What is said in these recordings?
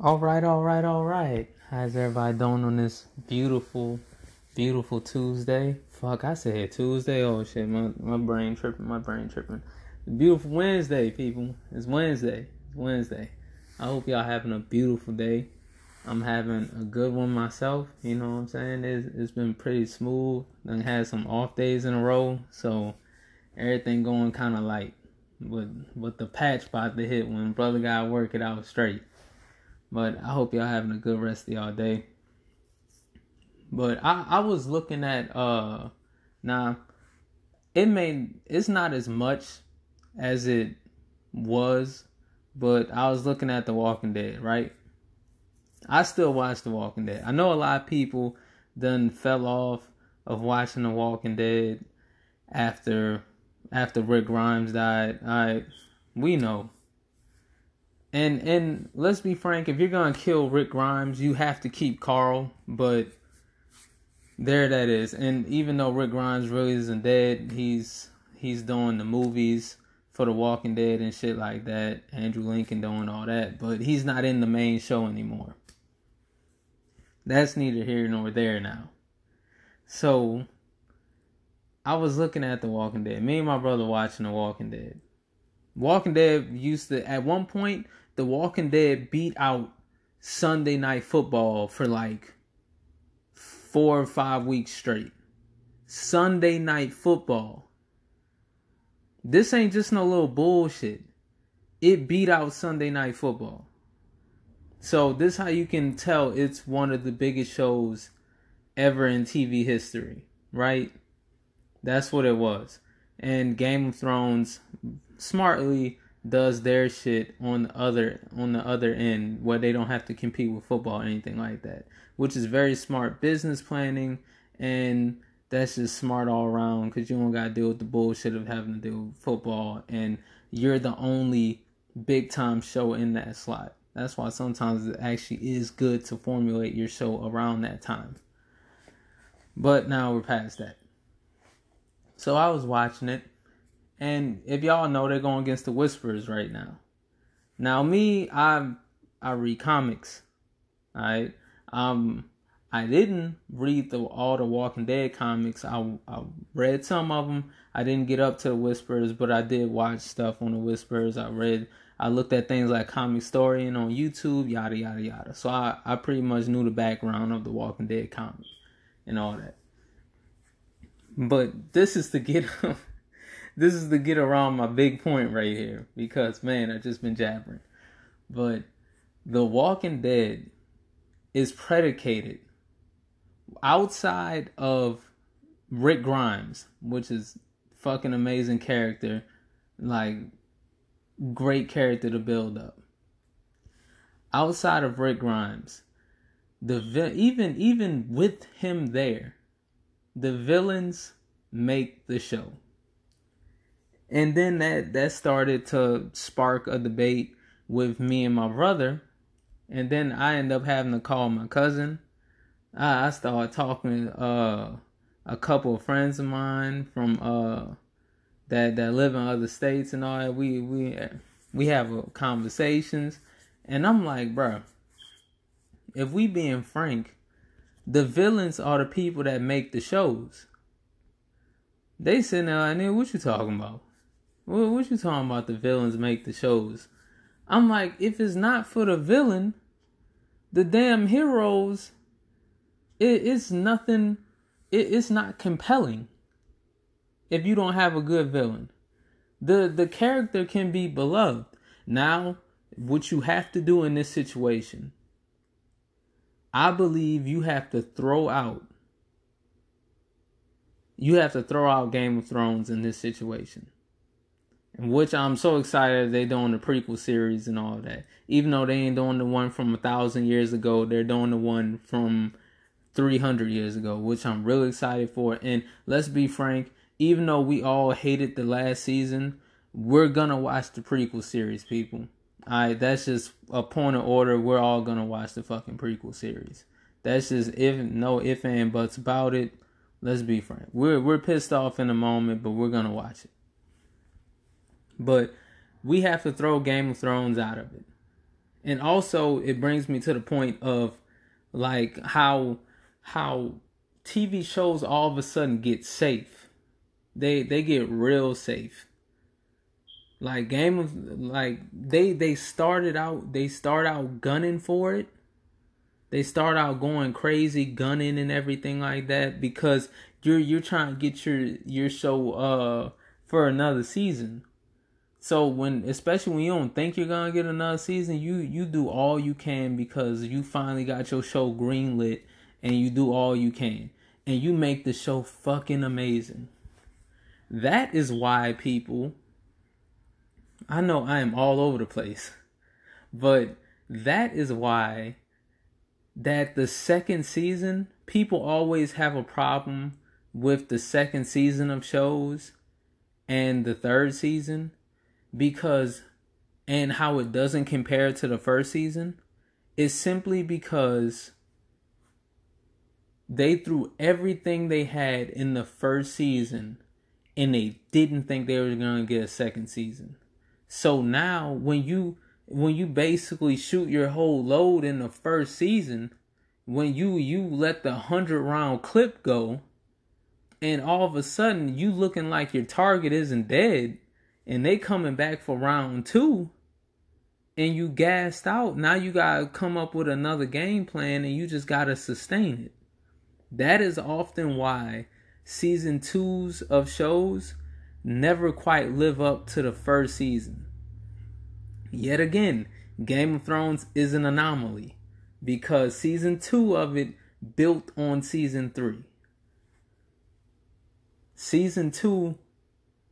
All right, all right, all right. How's everybody doing on this beautiful, beautiful Tuesday? Fuck, I said Tuesday. Oh shit, my my brain tripping. My brain tripping. Beautiful Wednesday, people. It's Wednesday. It's Wednesday. I hope y'all having a beautiful day. I'm having a good one myself. You know what I'm saying? It's, it's been pretty smooth. Then had some off days in a row, so everything going kind of light. With with the patch about to hit when brother got work it out straight. But I hope y'all having a good rest of y'all day. But I, I was looking at uh now it may it's not as much as it was, but I was looking at The Walking Dead, right? I still watch The Walking Dead. I know a lot of people done fell off of watching The Walking Dead after after Rick Grimes died. I we know and and let's be frank, if you're gonna kill Rick Grimes, you have to keep Carl. But there that is. And even though Rick Grimes really isn't dead, he's he's doing the movies for The Walking Dead and shit like that. Andrew Lincoln doing all that, but he's not in the main show anymore. That's neither here nor there now. So I was looking at The Walking Dead. Me and my brother watching The Walking Dead. Walking Dead used to at one point the Walking Dead beat out Sunday Night Football for like four or five weeks straight. Sunday Night Football. This ain't just no little bullshit. It beat out Sunday Night Football. So this how you can tell it's one of the biggest shows ever in TV history, right? That's what it was. And Game of Thrones smartly does their shit on the other on the other end where they don't have to compete with football or anything like that which is very smart business planning. And that's just smart all around because you don't got to deal with the bullshit of having to deal with football. And you're the only big time show in that slot. That's why sometimes it actually is good to formulate your show around that time. But now we're past that. So i was watching it and if y'all know, they're going against the Whispers right now. Now, me, I I read comics. Alright. Um I didn't read the all the Walking Dead comics. I I read some of them. I didn't get up to the Whispers, but I did watch stuff on the Whispers. I read I looked at things like Comicstorian on YouTube, yada yada yada. So I, I pretty much knew the background of the Walking Dead comic and all that. But this is to get this is to get around my big point right here because man, I've just been jabbering. But The Walking Dead is predicated outside of Rick Grimes, which is fucking amazing character, like great character to build up. Outside of Rick Grimes, the vi- even even with him there, the villains make the show and then that that started to spark a debate with me and my brother. And then i end up having to call my cousin. I, I started talking uh a couple of friends of mine from uh that that live in other states and all that. We we we have uh, conversations. And i'm like bro if we being frank the villains are the people that make the shows. They sitting there like, nigga, what you talking about? What, what you talking about? The villains make the shows. I'm like, if it's not for the villain, the damn heroes, it, it's nothing. It, it's not compelling. If you don't have a good villain, the the character can be beloved. Now, what you have to do in this situation, I believe you have to throw out. You have to throw out Game of Thrones in this situation which I'm so excited they're doing the prequel series and all that. Even though they ain't doing the one from a thousand years ago, they're doing the one from 300 years ago, which I'm really excited for. And let's be frank, even though we all hated the last season, we're gonna watch the prequel series, people. Alright, that's just a point of order. We're all gonna watch the fucking prequel series. That's just if no if and buts about it. Let's be frank. We're we're pissed off in the moment, but we're gonna watch it. But we have to throw Game of Thrones out of it. And also it brings me to the point of like how how TV shows all of a sudden get safe. They they get real safe. Like Game of like they they started out they start out gunning for it. They start out going crazy, gunning and everything like that because you're you're trying to get your your show uh for another season. So when especially when you don't think you're gonna get another season, you you do all you can because you finally got your show greenlit and you do all you can. And you make the show fucking amazing. That is why people I know I am all over the place. But that is why that the second season people always have a problem with the second season of shows and the third season because and how it doesn't compare to the first season is simply because they threw everything they had in the first season and they didn't think they were going to get a second season. So now when you when you basically shoot your whole load in the first season, when you you let the 100 round clip go and all of a sudden you looking like your target isn't dead and they coming back for round two and you gassed out now you gotta come up with another game plan and you just gotta sustain it. That is often why season twos of shows never quite live up to the first season. Yet again game of thrones is an anomaly because season two of it built on season three. Season two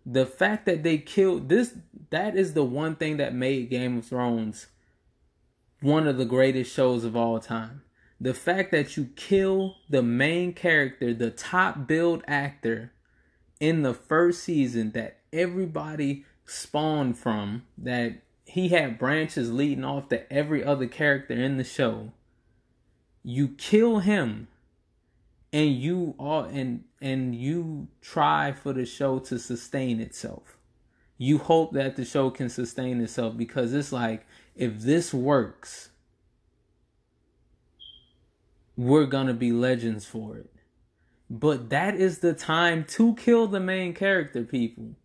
the fact that they killed this that is the one thing that made Game of Thrones one of the greatest shows of all time. The fact that you kill the main character, the top build actor in the first season that everybody spawned from, that he had branches leading off to every other character in the show. You kill him and you are and and you try for the show to sustain itself. You hope that the show can sustain itself because it's like if this works, we're gonna be legends for it. But that is the time to kill the main character, people.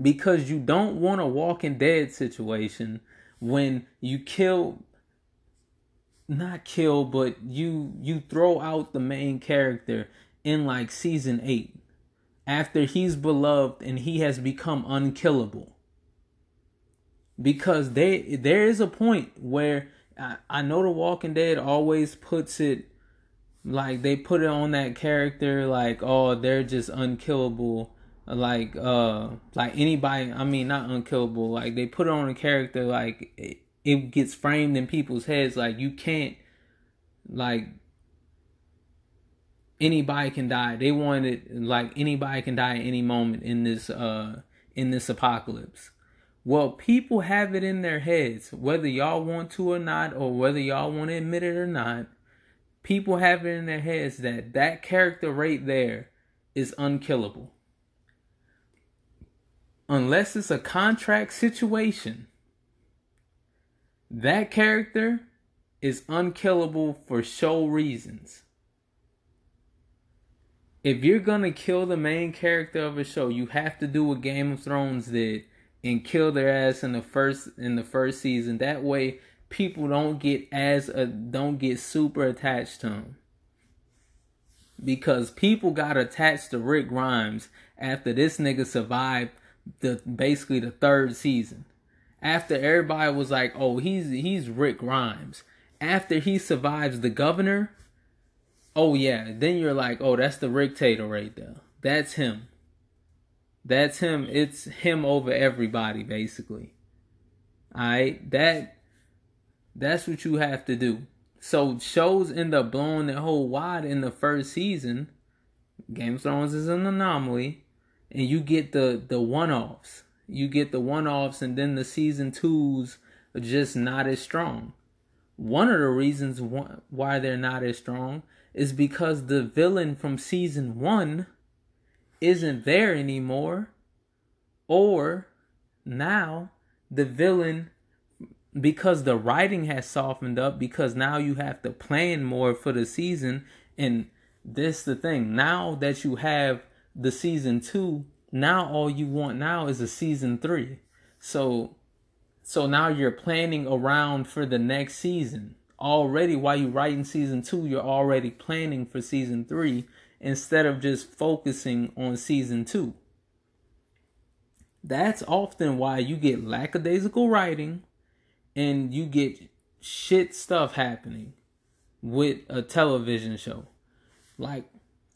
Because you don't want a walking dead situation when you kill not kill, but you you throw out the main character in like season eight. After he's beloved and he has become unkillable. Because they there is a point where I, I know the Walking Dead always puts it like they put it on that character like oh they're just unkillable. Like uh like anybody I mean not unkillable. Like they put it on a character like it, gets framed in people's heads like you can't like anybody can die. They wanted like anybody can die at any moment in this uh in this apocalypse. Well, people have it in their heads, whether y'all want to or not, or whether y'all want to admit it or not. People have it in their heads that that character right there is unkillable. Unless it's a contract situation, that character is unkillable for show reasons. If you're gonna kill the main character of a show, you have to do what Game of Thrones did and kill their ass in the first in the first season. That way, people don't get as a, don't get super attached to him. Because people got attached to Rick Grimes after this nigga survived the basically the third season after everybody was like, "Oh, he's he's Rick Grimes." After he survives the governor, oh yeah, then you're like, "Oh, that's the Rick Tater right there. That's him. That's him. It's him over everybody, basically." Alright, that that's what you have to do. So shows end up blowing the whole wide in the first season. Game of Thrones is an anomaly, and you get the the one offs you get the one offs, and then the season twos are just not as strong. One of the reasons why they're not as strong is because the villain from season one isn't there anymore, or now the villain because the writing has softened up because now you have to plan more for the season and this the thing now that you have the season 2 now all you want now is a season 3 so so now you're planning around for the next season already while you're writing season 2 you're already planning for season 3 instead of just focusing on season 2 that's often why you get lackadaisical writing and you get shit stuff happening with a television show. Like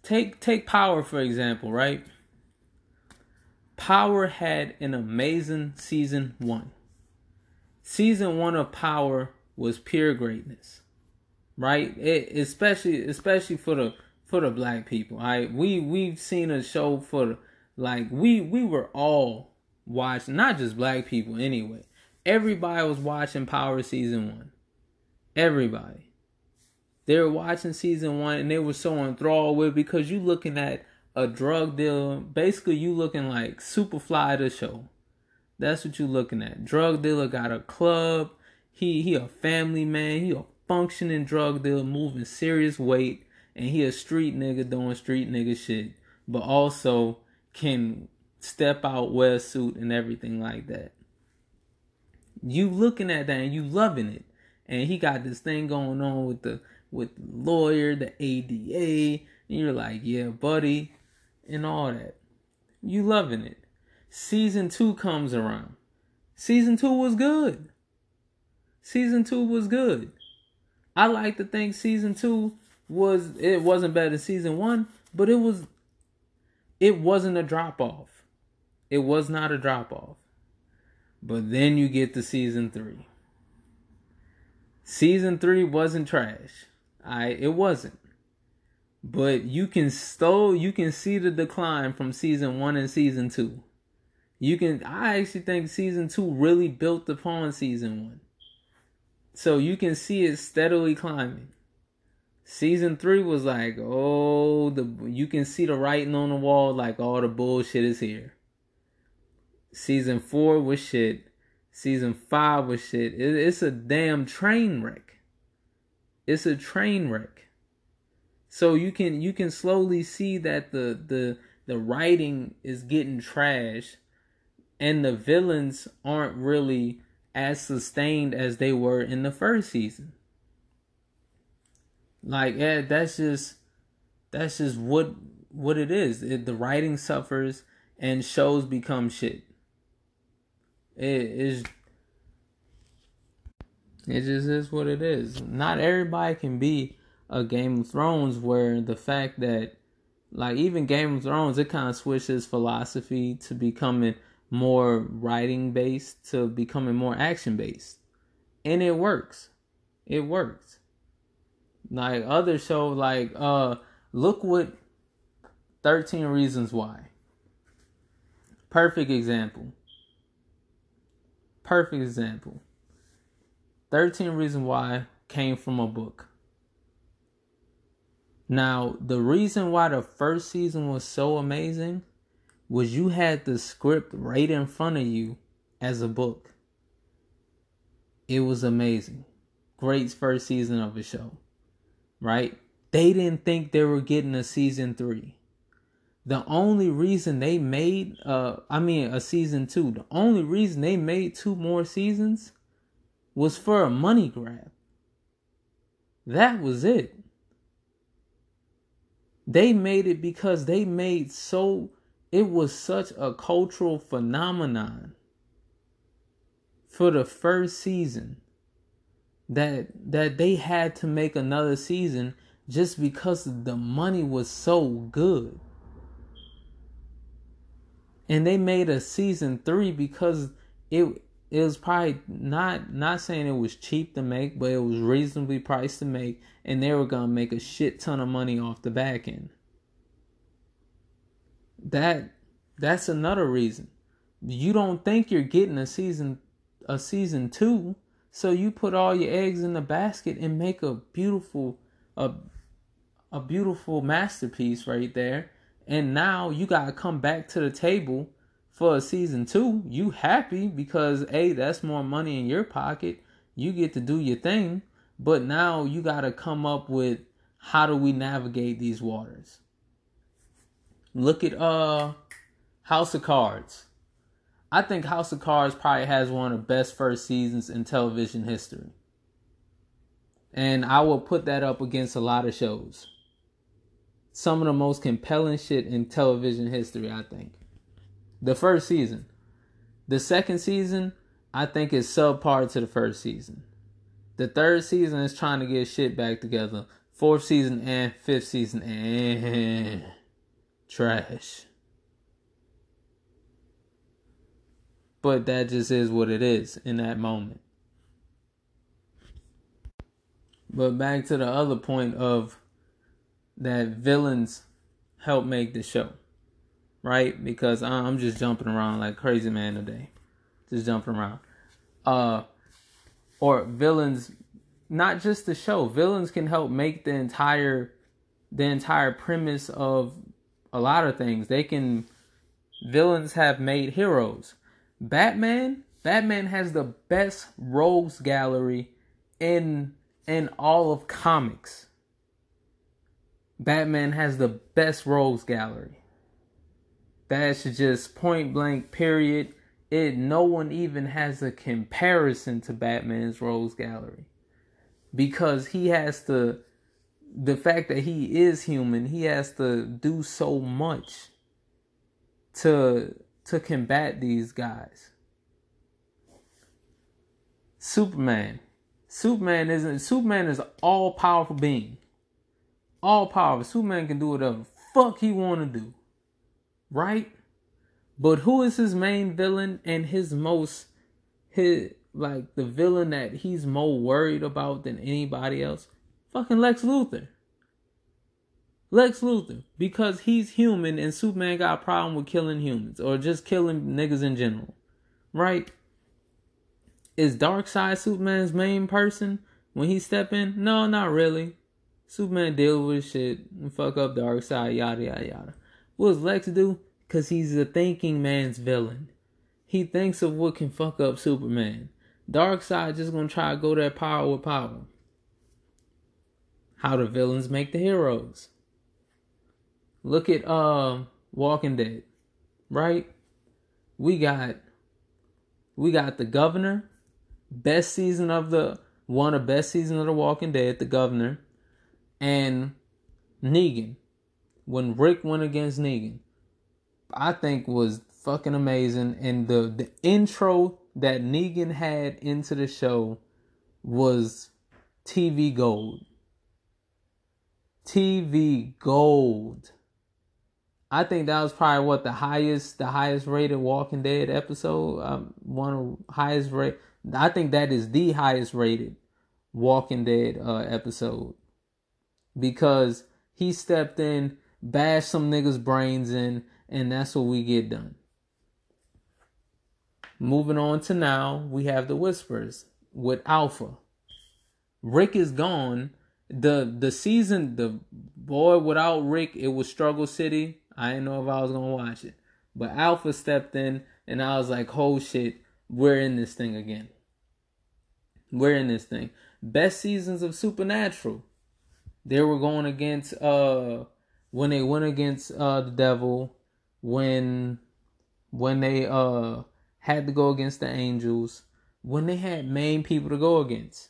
take take Power for example, right? Power had an amazing season 1. Season 1 of Power was pure greatness. Right? It, especially especially for the for the black people. Right? we we've seen a show for like we we were all watching not just black people anyway Everybody was watching Power season one. Everybody. They were watching season one and they were so enthralled with because you looking at a drug dealer. Basically, you looking like Superfly the show. That's what you looking at. Drug dealer got a club. He he a family man. He a functioning drug dealer moving serious weight, and he a street nigga doing street nigga shit, but also can step out, wear a suit, and everything like that you looking at that and you loving it. And he got this thing going on with the with the lawyer, the ADA, and you're like, yeah, buddy, and all that. You loving it. Season two comes around. Season two was good. Season two was good. I like to think season two was it wasn't better than season one, but it was it wasn't a drop off. It was not a drop off. But then you get to season three. Season three wasn't trash. I it wasn't. But you can still you can see the decline from season one and season two. You can I actually think season two really built upon season one. So you can see it steadily climbing. Season three was like, oh, the you can see the writing on the wall, like all the bullshit is here. Season four was shit. Season five was shit. It, it's a damn train wreck. It's a train wreck. So you can you can slowly see that the the the writing is getting trash, and the villains aren't really as sustained as they were in the first season. Like yeah, that's just that's just what what it is. It, the writing suffers and shows become shit. It is. It just is what it is. Not everybody can be a Game of Thrones where the fact that, like, even Game of Thrones, it kind of switches philosophy to becoming more writing based to becoming more action based. And it works. It works. Like other shows, like, uh, look what 13 Reasons Why. Perfect example. Perfect example. 13 Reasons Why came from a book. Now, the reason why the first season was so amazing was you had the script right in front of you as a book. It was amazing. Great first season of a show, right? They didn't think they were getting a season three the only reason they made uh I mean a season 2, the only reason they made two more seasons was for a money grab. That was it. They made it because they made so it was such a cultural phenomenon for the first season that that they had to make another season just because the money was so good. And they made a season three because it it was probably not not saying it was cheap to make, but it was reasonably priced to make, and they were gonna make a shit ton of money off the back end. That that's another reason. You don't think you're getting a season a season two, so you put all your eggs in the basket and make a beautiful a a beautiful masterpiece right there and now you gotta come back to the table for a season two. You happy because a that's more money in your pocket, You get to do your thing, but now you got to come up with how do we navigate these waters? Look at uh House of Cards. I think House of Cards probably has one of the best first seasons in television history. And I will put that up against a lot of shows. Some of the most compelling shit in television history, I think. The first season. The second season, I think is subpar to the first season. The third season is trying to get shit back together. Fourth season and fifth season and trash. But that just is what it is in that moment. But back to the other point of that villains help make the show, right? Because I'm just jumping around like crazy man today, just jumping around. Uh, or villains, not just the show. Villains can help make the entire, the entire premise of a lot of things. They can. Villains have made heroes. Batman, Batman has the best rogues gallery in in all of comics. Batman has the best rogues gallery. That's just point blank period. It no one even has a comparison to Batman's rogues gallery. Because he has to the fact that he is human, he has to do so much to to combat these guys. Superman Superman isn't Superman is an all powerful being. All powerful. Superman can do whatever fuck he wanna do. Right? But who is his main villain and his most his like the villain that he's more worried about than anybody else? Fucking Lex Luthor. Lex Luthor. Because he's human and Superman got a problem with killing humans or just killing niggas in general. Right? is Darkseid Superman's main person when he step in? No, not really. Superman deal with shit and fuck up Darkseid, yada yada yada. What does Lex do? Cause he's a thinking man's villain. He thinks of what can fuck up Superman. Darkseid just gonna try to go that power with power. How the villains make the heroes. Look at uh Walking Dead. Right? We got we got the governor best season of the one of best season of the Walking Dead, the Governor, and Negan. When Rick went against Negan, I think was fucking amazing, and the the intro that Negan had into the show was TV gold. TV gold. I think that was probably what the highest, the highest rated Walking Dead episode. Um, one of highest rate. I think that is the highest rated Walking Dead uh, episode because he stepped in, bashed some niggas' brains in, and that's what we get done. Moving on to now, we have the Whispers with Alpha. Rick is gone. The the season, the boy without Rick, it was Struggle City. I didn't know if I was gonna watch it. But Alpha stepped in and I was like, oh shit, we're in this thing again. We're in this thing. Best seasons of Supernatural. They were going against uh when they went against uh the devil, when when they uh had to go against the angels, when they had main people to go against.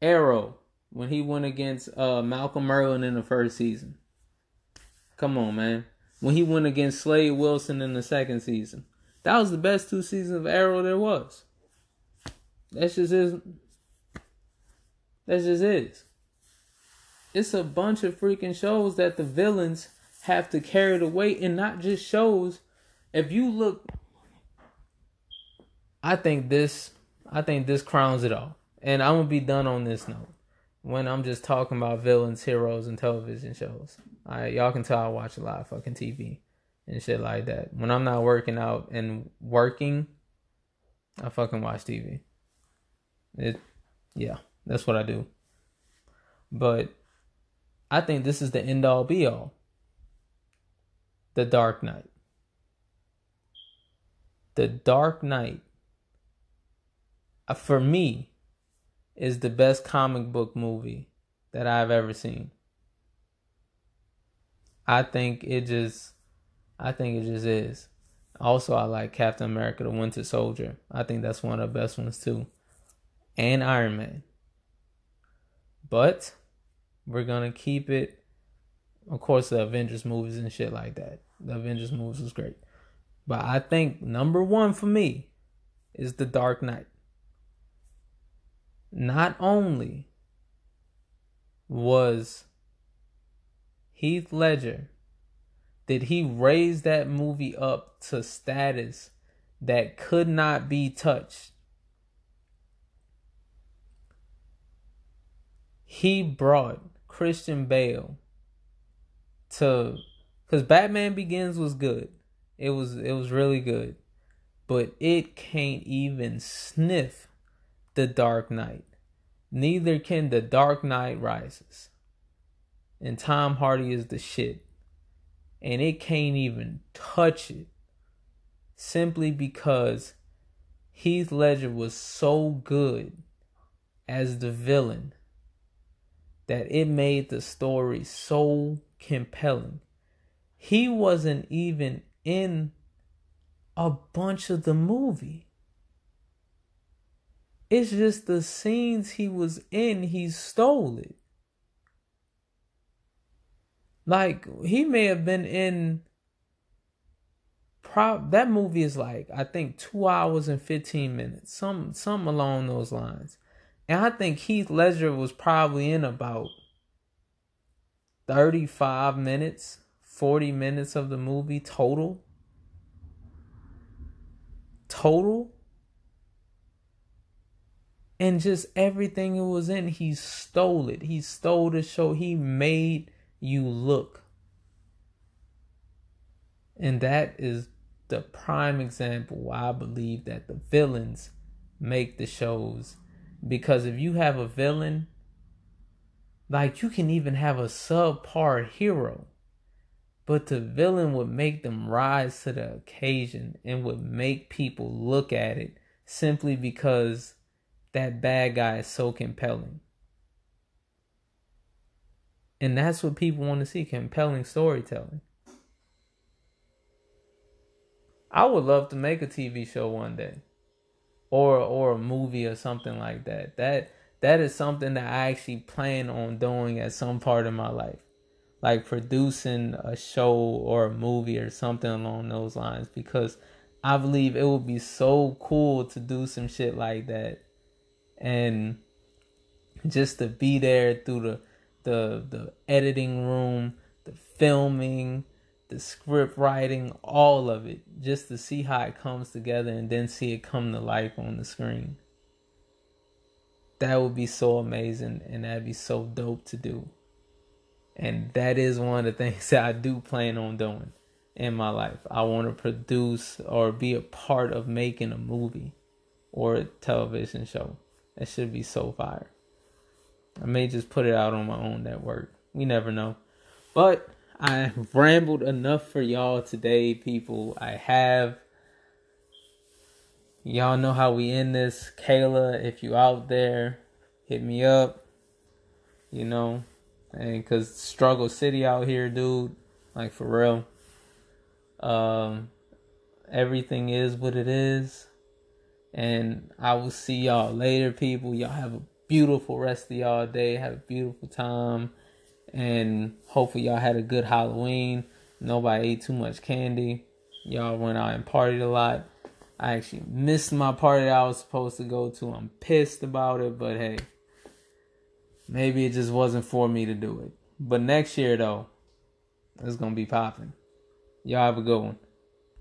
Arrow, when he went against uh Malcolm Merlyn in the first season. Come on, man. When he went against Slade Wilson in the second season. That was the best two seasons of Arrow there was. That's just is. That's just is. It's a bunch of freaking shows that the villains have to carry the weight, and not just shows. If you look, I think this, I think this crowns it all. And I'm gonna be done on this note when I'm just talking about villains, heroes, and television shows. All right, y'all can tell I watch a lot of fucking TV and shit like that. When I'm not working out and working, I fucking watch TV. It, yeah, that's what I do. But I think this is the end all be all. The Dark Knight. The Dark Knight, uh, for me, is the best comic book movie that I've ever seen. I think it just I think it just is. Also, I like Captain America: The Winter Soldier. I think that's one of the best ones too, and Iron Man. But we're gonna keep it. Of course, the Avengers movies and shit like that. The Avengers movies was great, but I think number one for me is The Dark Knight. Not only was Heath Ledger did he raise that movie up to status that could not be touched. He brought Christian Bale to cuz Batman Begins was good. It was it was really good. But it can't even sniff The Dark Knight. Neither can The Dark Knight Rises. And Tom Hardy is the shit and it can't even touch it simply because Heath Ledger was so good as the villain that it made the story so compelling. He wasn't even in a bunch of the movie. It's just the scenes he was in, he stole it. Like he may have been in that movie is like I think two hours and fifteen minutes, some some along those lines, and I think Heath Ledger was probably in about thirty five minutes, forty minutes of the movie total. Total, and just everything it was in, he stole it. He stole the show. He made you look. And that is the prime example why I believe that the villains make the shows. Because if you have a villain, like you can even have a subpar hero, but the villain would make them rise to the occasion and would make people look at it simply because that bad guy is so compelling. And that's what people want to see compelling storytelling. I would love to make a TV show one day or or a movie or something like that. That that is something that I actually plan on doing at some part of my life. Like producing a show or a movie or something along those lines because I believe it would be so cool to do some shit like that and just to be there through the the the editing room, the filming, the script writing, all of it, just to see how it comes together and then see it come to life on the screen. That would be so amazing and that'd be so dope to do. And that is one of the things that I do plan on doing in my life. I want to produce or be a part of making a movie or a television show. That should be so fire. I may just put it out on my own network. We never know. But I rambled enough for y'all today, people. I have. Y'all know how we end this. Kayla, if you out there, hit me up. You know, and cause struggle city out here, dude. Like for real. Um, everything is what it is. And I will see y'all later, people. Y'all have a beautiful rest of y'all day. Have a beautiful time. And hopefully y'all had a good Halloween. Nobody ate too much candy. Y'all went out and partied a lot. I actually missed my party I was supposed to go to. I'm pissed about it, but hey. Maybe it just wasn't for me to do it. But next year though, it's gonna be popping. Y'all have a good one.